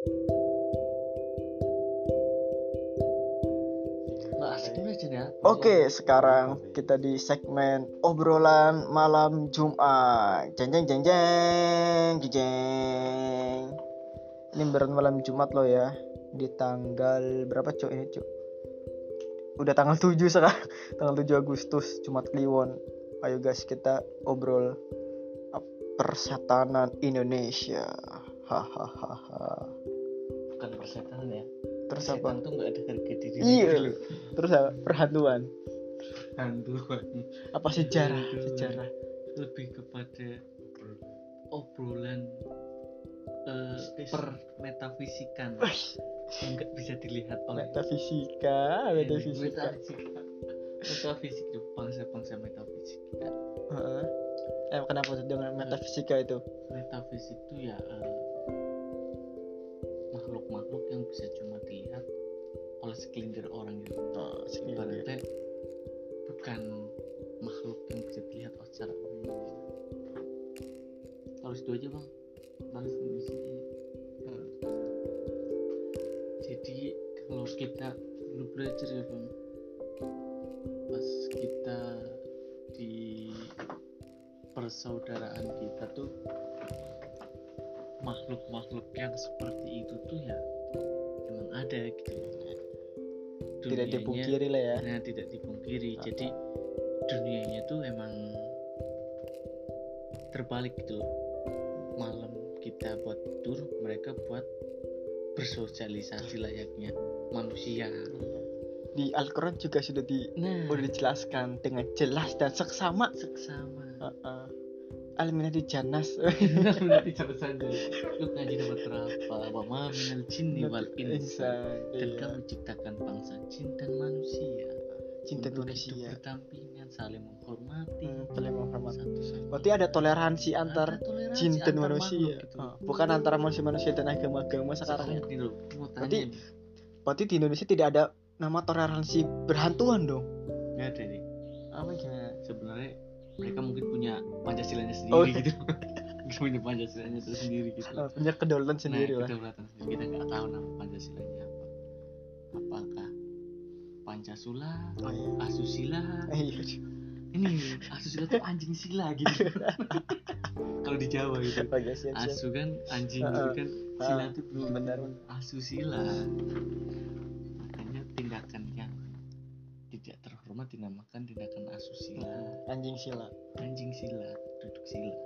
Nah, ya. Oke, sekarang kita di segmen obrolan malam Jumat. Jeng jeng jeng jeng jeng. Ini berat malam Jumat lo ya. Di tanggal berapa cuk ini cuk? Udah tanggal 7 sekarang. Tanggal 7 Agustus Jumat Kliwon. Ayo guys kita obrol persetanan Indonesia. Hahaha. Bukan persetan ya. Terus Setan apa? tuh nggak ada harga diri. Iya. Terus apa? Perhantuan. Hantuan. Apa sejarah? Perhantuan. Sejarah. Lebih kepada obrolan eh, per metafisikan yang nggak bisa dilihat oleh metafisika, metafisika. metafisika metafisik itu bangsa-bangsa metafisik kita Heeh. Eh kenapa dengan metafisika itu? metafisik itu ya eh, makhluk-makhluk yang bisa cuma dilihat oleh segelintir orang gitu. Oh, ibaratnya bukan makhluk yang bisa dilihat secara umum. Gitu. kalau itu aja bang. Di sini Hmm. jadi kalau kita dulu belajar ya bang. Pas kita di persaudaraan kita tuh makhluk-makhluk yang seperti itu tuh ya Tidak dipungkiri lah ya. Nah, tidak dipungkiri. Ah. Jadi dunianya tuh emang terbalik gitu loh. Malam kita buat tidur, mereka buat bersosialisasi layaknya manusia. Di Al-Quran juga sudah di Nah, udah dijelaskan dengan jelas dan seksama. seksama. Di Janas. Nanti cara saja. Lu ngaji dapat berapa? Wa ma minal jinni wal insa. Dan Iya. kamu ciptakan bangsa jin dan manusia. Cinta Untuk Indonesia. hidup berdampingan, saling menghormati. Hmm, saling menghormati. Satu sama Berarti ada toleransi antar Ada toleransi jin dan antar manusia. gitu. Ah, Bukan antara manusia-manusia dan agama-agama sekarang. Sekarang ini loh, Berarti-. Berarti di Indonesia tidak ada nama toleransi berhantuan dong. nggak ada nih. Apa gimana? Sebenarnya mereka mungkin punya Pancasilanya sendiri Oh. gitu. Punya Pancasilanya sendiri gitu. Punya kedaulatan sendiri nah, lah. kedaulatan sendiri. Kita nggak tahu nama Pancasilanya apa. Apakah Pancasila, Oh, iya. Asusila? Eh, iya. Ini Asusila tuh anjing sila gitu. Kalau di Jawa gitu. Iya, siap, siap. Asu kan anjing gitu ah. kan. Sila Ah, tuh belum benar. asusila makanya tindakan yang tidak terhormat dinamakan tindakan asusila Anjing sila. anjing sila duduk sila.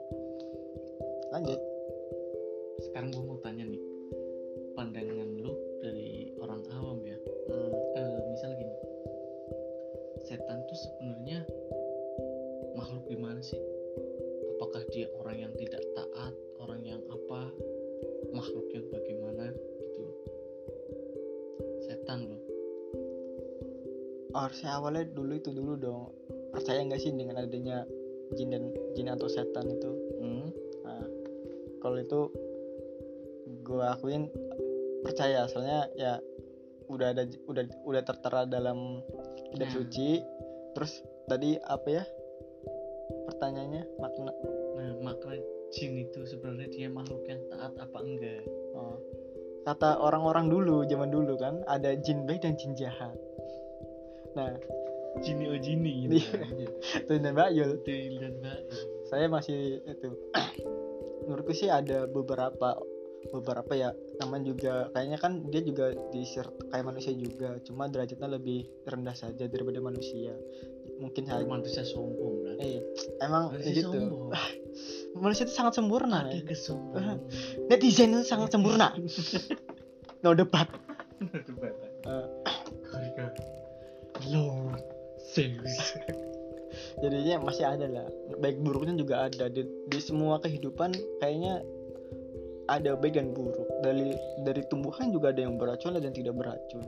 Lanjut. sekarang gue mau tanya nih pandangan lu dari orang awam ya. Hmm. Eh, misal gini setan tuh sebenarnya makhluk gimana sih? Apakah dia orang yang tidak taat orang yang apa? Makhluk yang bagaimana gitu? Setan loh harusnya awalnya dulu itu dulu dong percaya nggak sih dengan adanya jin dan jin atau setan itu hmm? nah, kalau itu gue akuin percaya soalnya ya udah ada udah udah tertera dalam kitab Hmm. suci terus tadi apa ya pertanyaannya makna Nah, makna jin itu sebenarnya dia makhluk yang taat apa enggak? oh. kata orang-orang dulu zaman dulu kan ada jin baik dan jin jahat nah Jini oh jini Iya. itu dan bayul Betul dan baik. saya masih itu menurutku sih ada beberapa beberapa ya namanya juga kayaknya kan dia juga di kayak manusia juga cuma derajatnya lebih rendah saja daripada manusia mungkin hal Manusia sombong berarti. eh emang Manusia gitu sombong. manusia itu sangat sempurna Ada ya. kesombongan. netizen itu sangat sempurna no debat Eh, Harga Lord Zeus. jadinya masih ada lah. Baik buruknya juga ada. Di, di semua kehidupan kayaknya ada baik dan buruk. Dari dari tumbuhan juga ada yang beracun ada yang tidak beracun.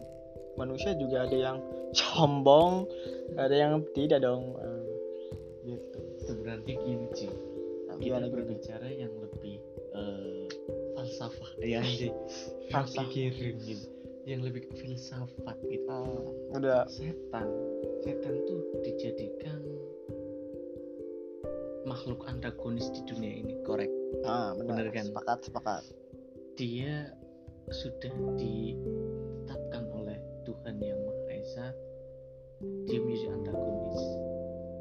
Manusia juga ada yang sombong ada yang tidak dong. Eh, gitu. Sebenarnya gini sih. Kita gimana berbicara yang lebih eh, falsafah. Ya sih. Falsafah. Gitu. Yang lebih ke filsafat gitu. Hmm, udah setan setan tuh dijadikan makhluk antagonis di dunia ini korek ah benar Bener kan? sepakat sepakat dia sudah ditetapkan oleh Tuhan yang Maha Esa dia menjadi antagonis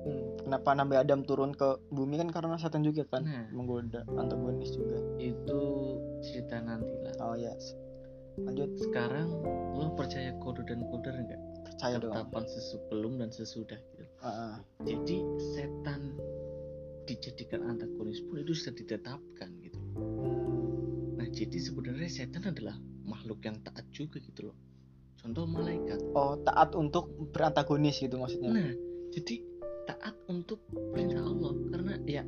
Hmm, Kenapa Nabi Adam turun ke bumi kan karena setan juga kan Nah. menggoda antagonis juga. itu cerita nanti lah Oh ya. Lanjut. Sekarang lo percaya kode dan koder enggak percaya dong. ketetapan sebelum dan sesudah gitu. Ah. jadi setan dijadikan antagonis pun itu sudah ditetapkan gitu. Nah jadi sebenarnya setan adalah makhluk yang taat juga gitu loh. Contoh malaikat. Oh taat untuk berantagonis gitu maksudnya. nah jadi taat untuk perintah Allah. Karena ya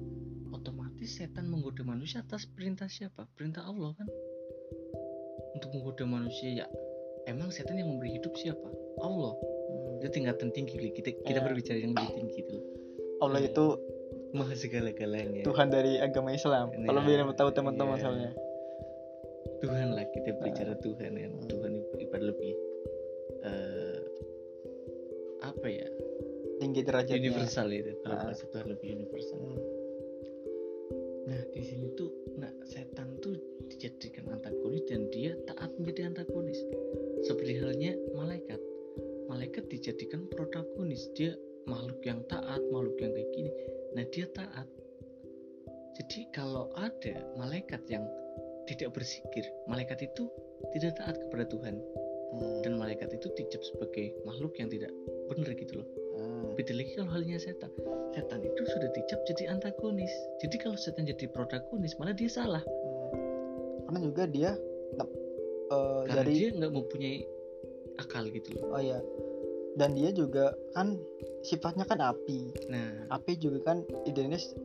otomatis setan menggoda manusia atas perintah siapa? Perintah Allah kan untuk menggoda manusia ya emang setan yang memberi hidup siapa Allah Hmm. itu tingkatan tinggi kita kita Ya. berbicara yang lebih tinggi itu Allah Hmm. itu maha segala-galanya Tuhan dari agama Islam. Nah, Kalau biar tahu teman-teman iya. soalnya. Tuhan lah kita bicara Tuhan kan Hmm. Tuhan ibarat lebih eh, apa ya Tinggi derajatnya. universal itu kalau Ah. bahasa Tuhan lebih universal Hmm. Nah di sini tuh nah setan tuh dijadikan antagonis dan dia taat menjadi antagonis. Seperti halnya malaikat. Malaikat dijadikan protagonis. Dia makhluk yang taat makhluk yang kayak gini. Nah dia taat. Jadi kalau ada malaikat yang tidak bersikir malaikat itu tidak taat kepada Tuhan Hmm. dan malaikat itu dicap sebagai makhluk yang tidak benar gitu loh. Hmm. beda lagi kalau halnya setan. Setan itu sudah dicap jadi antagonis. Jadi kalau setan jadi protagonis malah dia salah. Hmm. Karena juga dia eh, karena dari dia nggak mempunyai akal gitu loh. Oh ya dan dia juga kan sifatnya kan api. Nah. Api juga kan identis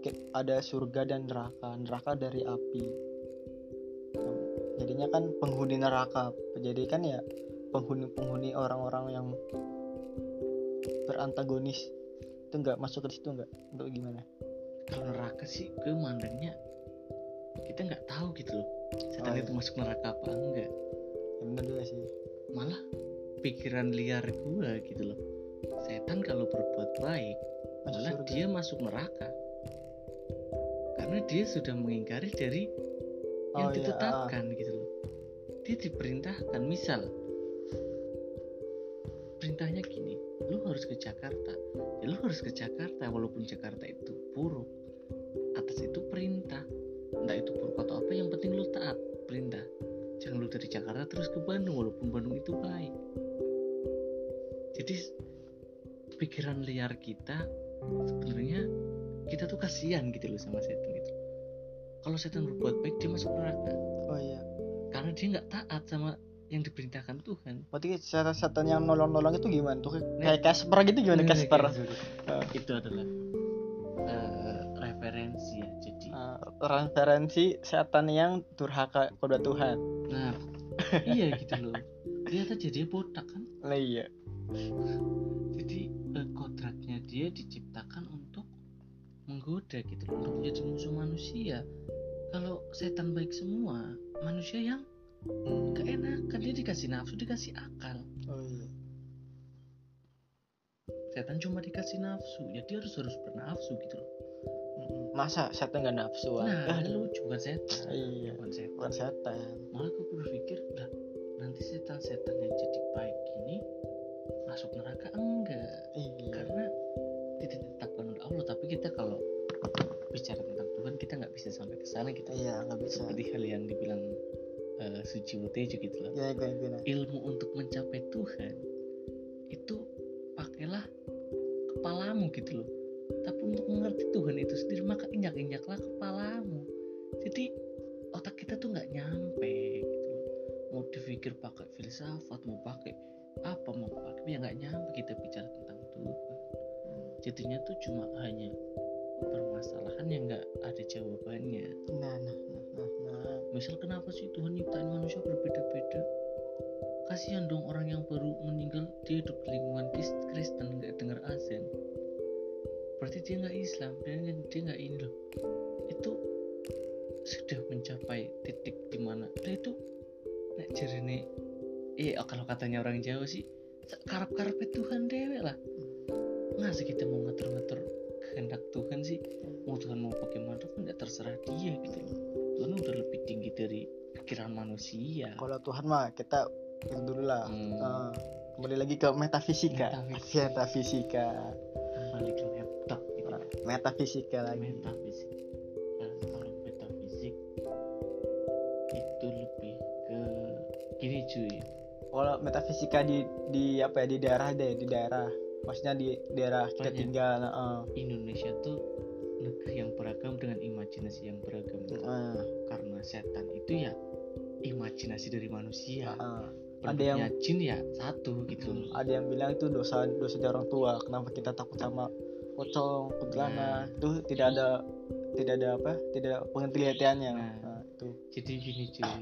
ki- ada surga dan neraka. Neraka dari api jadinya kan penghuni neraka. Jadi kan ya penghuni penghuni orang-orang yang berantagonis. Itu nggak masuk ke situ nggak? Untuk gimana? Kalau neraka sih gue mandangnya kita nggak tahu gitu loh. Setan Oh, itu iya. masuk neraka apa enggak. Ya, bener juga sih. Malah pikiran liar gue gitu loh. Setan kalau berbuat baik masuk malah surga. dia masuk neraka. Karena dia sudah mengingkari dari yang Oh, iya, ditetapkan gitu loh. Dia diperintahkan misal perintahnya gini lu harus ke Jakarta. Ya lu harus ke Jakarta walaupun Jakarta itu buruk. Atas itu perintah. Entah itu buruk atau apa yang penting lu taat perintah. Jangan lu dari Jakarta terus ke Bandung walaupun Bandung itu baik. Jadi pikiran liar kita sebenarnya kita tuh kasihan gitu loh sama setan kalau setan berbuat baik dia masuk neraka. Oh iya. Karena dia nggak taat sama yang diperintahkan Tuhan. Berarti setan-setan yang nolong-nolong itu gimana? Tuh Nah. kayak Casper gitu gimana Casper? Nah, itu adalah eh, referensi ya jadi. Eh, referensi setan yang durhaka kepada Tuhan. Nah iya gitu loh. Dia tadi dia botak kan? Lah iya. Jadi eh, kodratnya dia diciptakan menggoda gitu loh untuk menjadi musuh manusia. Kalau setan baik semua manusia yang keenakan dia dikasih nafsu dikasih akal. Oh iya. Setan cuma dikasih nafsu ya dia harus harus bernafsu gitu loh. Mm-mm. masa setan nggak nafsu ah? nah lu bukan setan iya bukan setan. bukan setan. Malah gue berpikir lah nanti setan-setan yang jadi baik ini masuk neraka enggak? Iya. Karena tidak ditetapkan oleh Allah. Tapi kita kalau bisa sampai ke sana gitu. Iya nggak bisa. Seperti hal yang dibilang uh, Suci Mutejo gitu loh ya ilmu untuk mencapai Tuhan itu pakailah kepalamu gitu loh. Tapi untuk mengerti Tuhan itu sendiri maka injak-injaklah kepalamu. Jadi otak kita tuh nggak nyampe gitu loh. Mau dipikir pakai filsafat mau pakai apa mau pakai ya nggak nyampe kita bicara tentang Tuhan. Jadinya tuh cuma hanya permasalahan yang nggak ada jawabannya. Nah nah nah nah, nah. misal kenapa sih Tuhan nyiptain manusia berbeda-beda? Kasihan dong orang yang baru meninggal dia hidup di lingkungan Kris- Kristen nggak dengar azan. Berarti dia nggak Islam dan dia nggak ini loh itu sudah mencapai titik di mana nah itu nek jerene eh kalau katanya orang Jawa sih karep karpet Tuhan dewe lah. Nggak kita mau ngatur-ngatur kehendak Tuhan sih. Mau Tuhan mau bagaimana pun nggak terserah dia gitu loh. Tuhan udah lebih tinggi dari pikiran manusia. Kalau Tuhan mah kita itu dulu lah. Hmm. Eh, kembali lagi ke metafisika. Metafisika. metafisika. Balik ke laptop gitu. Metafisika lagi. Metafisik. Nah, kalau metafisik itu lebih ke gini cuy. Kalau metafisika di di apa ya di daerah deh di daerah maksudnya di daerah kita Banyak. tinggal eh, Indonesia tuh negeri yang beragam dengan imajinasi yang beragam. Eh, karena setan itu ya imajinasi dari manusia. Eh. Ada yang- jin ya satu gitu. Hmm, ada yang bilang itu dosa dosa dari orang tua. Kenapa kita takut sama pocong kuntilanak Nah. itu tidak ada tidak ada apa tidak ada penelitiannya Nah. Nah, itu. Jadi gini cuy.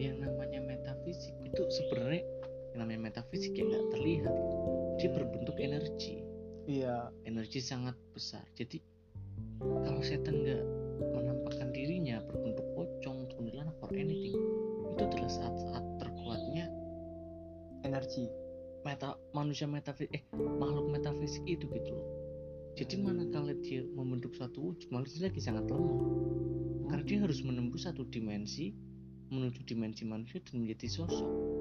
Yang namanya metafisik itu sebenarnya yang namanya metafisik ya nggak terlihat. Dia berbentuk energi. Iya. Energi sangat besar. Jadi kalau setan nggak menampakkan dirinya berbentuk pocong kuntilanak or anything itu adalah saat-saat terkuatnya energi. Meta manusia metafisik eh makhluk metafisik itu gitu loh. Jadi mana kalau dia membentuk suatu wujud malah dia lagi sangat lemah. Karena dia harus menembus satu dimensi menuju dimensi manusia dan menjadi sosok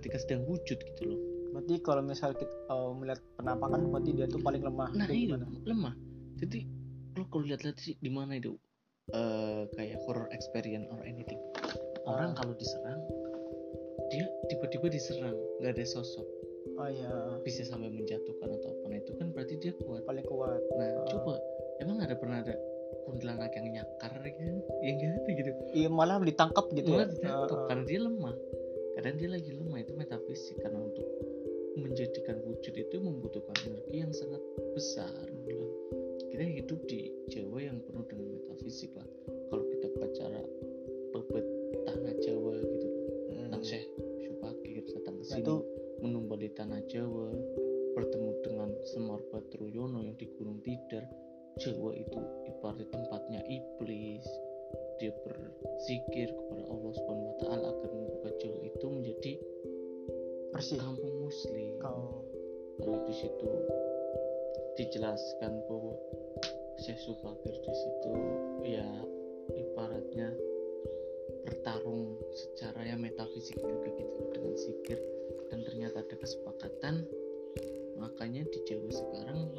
ketika sedang wujud gitu loh. Berarti kalau misal kita eh, melihat penampakan berarti dia tuh paling lemah. Nah Itu gimana? lemah. Jadi lo kalau lihat-lihat sih di mana itu? Eh, kayak horror experience or anything. Orang Ah. kalau diserang dia tiba-tiba diserang. Nggak ada sosok. Oh iya. Bisa sampai menjatuhkan atau apa nah itu kan berarti dia kuat. Paling kuat. Nah Ah. coba emang ada pernah ada kuntilanak yang nyakar kan yang nggak ada gitu. Iya malah ditangkap gitu malah ya? ditangkap eh. karena dia lemah kadang dia lagi lemah itu metafisik karena untuk menjadikan wujud itu membutuhkan energi yang sangat besar. Gitu kita hidup di Jawa yang penuh dengan metafisik lah. Kalau kita bicara pebet tanah Jawa gitu. Hmm. tentang Syekh Syupakir datang ke Nah, sini itu menumbali tanah Jawa bertemu dengan Semar Badruyono yang di Gunung Tidar. Jawa itu ibarat tempatnya iblis dia berzikir kepada Allah Subhanahu wa taala agar membuka Jawa itu menjadi bersih. kampung muslim. Kau. Lalu di situ dijelaskan bahwa Syekh Subakir di situ ya ibaratnya bertarung secara ya metafisik juga gitu dengan zikir. Dan ternyata ada kesepakatan. Makanya di Jawa sekarang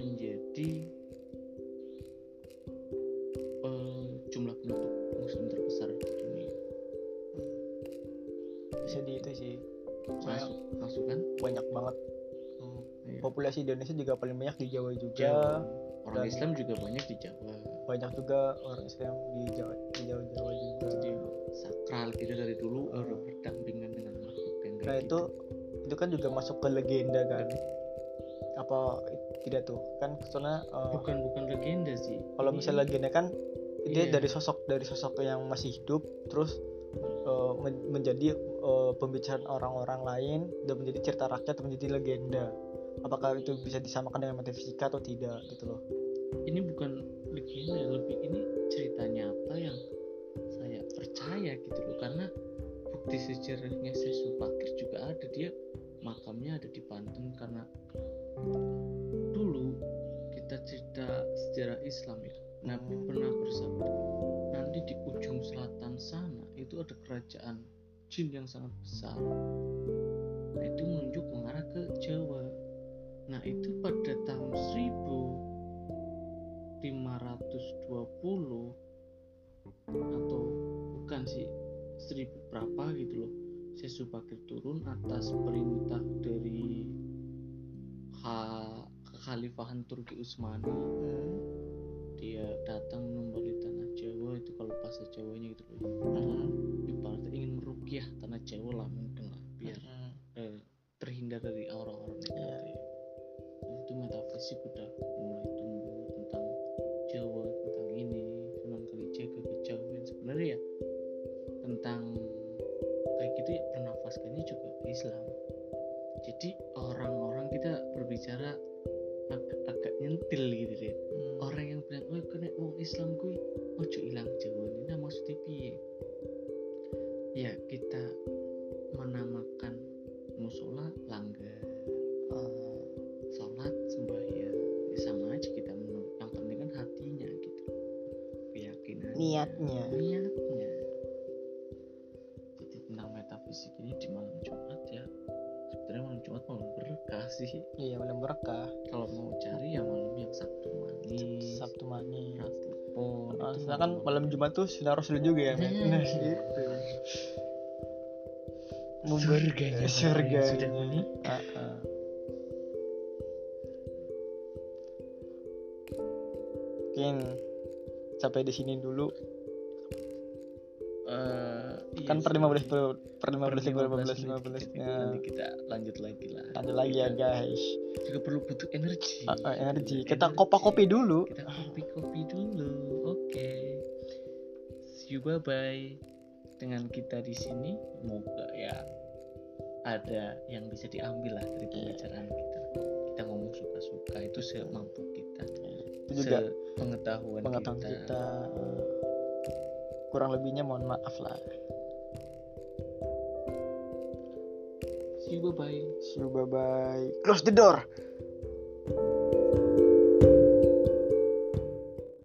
populasi Indonesia juga paling banyak di Jawa juga. Jawa. orang dan- Islam juga banyak di Jawa. banyak juga orang Islam di Jawa di Jawa Jawa juga. Jadi sakral gitu dari dulu udah berdampingan dengan makhluk yang nah gitu. itu itu kan juga masuk ke legenda kan? Apa tidak tuh? Kan soalnya eh, bukan bukan legenda sih. kalau misalnya legenda kan dia Iya. dari sosok dari sosok yang masih hidup terus eh, men- menjadi eh, pembicaraan orang-orang lain dan menjadi cerita rakyat menjadi legenda apakah itu bisa disamakan dengan metafisika atau tidak gitu loh. Ini bukan legenda lebih ini cerita nyata yang saya percaya gitu loh. Karena bukti sejarahnya Syekh Supakir juga ada dia makamnya ada di Banten. Karena dulu kita cerita sejarah Islam ya Nabi pernah bersabda nanti di ujung selatan sana itu ada kerajaan jin yang sangat besar. Nah itu menunjuk mengarah ke Jawa nah itu pada tahun 1520 atau bukan sih seribu berapa gitu loh Syekh Subakir turun atas perintah dari ha kekhalifahan Turki Utsmani Hmm. dia datang menumbali tanah Jawa itu kalau bahasa Jawanya gitu loh Hmm. ibaratnya ingin merukiah tanah Jawa lah mungkin lah biar Hmm. eh, terhindar dari negatif itu Sabtu manis Rabu Pon Ah, itu sedangkan malam Jumat tuh sinar rasul juga ya men. Hmm. nah itu surganya. Surga yang sudah menikah Ah, ah. mungkin sampai di sini dulu. Eh, kan iya per sih. 15 per, per 15 Per per 15 menit 15 dikit-dikit. nya nanti kita lanjut lagi lah. Lanjut lagi ya guys. Juga perlu butuh energi. Ah, ah, energi. Kita energi. kopa-kopi dulu. Kita kopi-kopi dulu. Oke. See you bye bye dengan kita di sini semoga ya ada yang bisa diambil lah dari Iya. pembicaraan kita. Kita ngomong suka-suka itu semampu kita. Itu juga pengetahuan pengetahuan kita, kita. Kurang lebihnya mohon maaf lah you bye bye see you bye bye close the door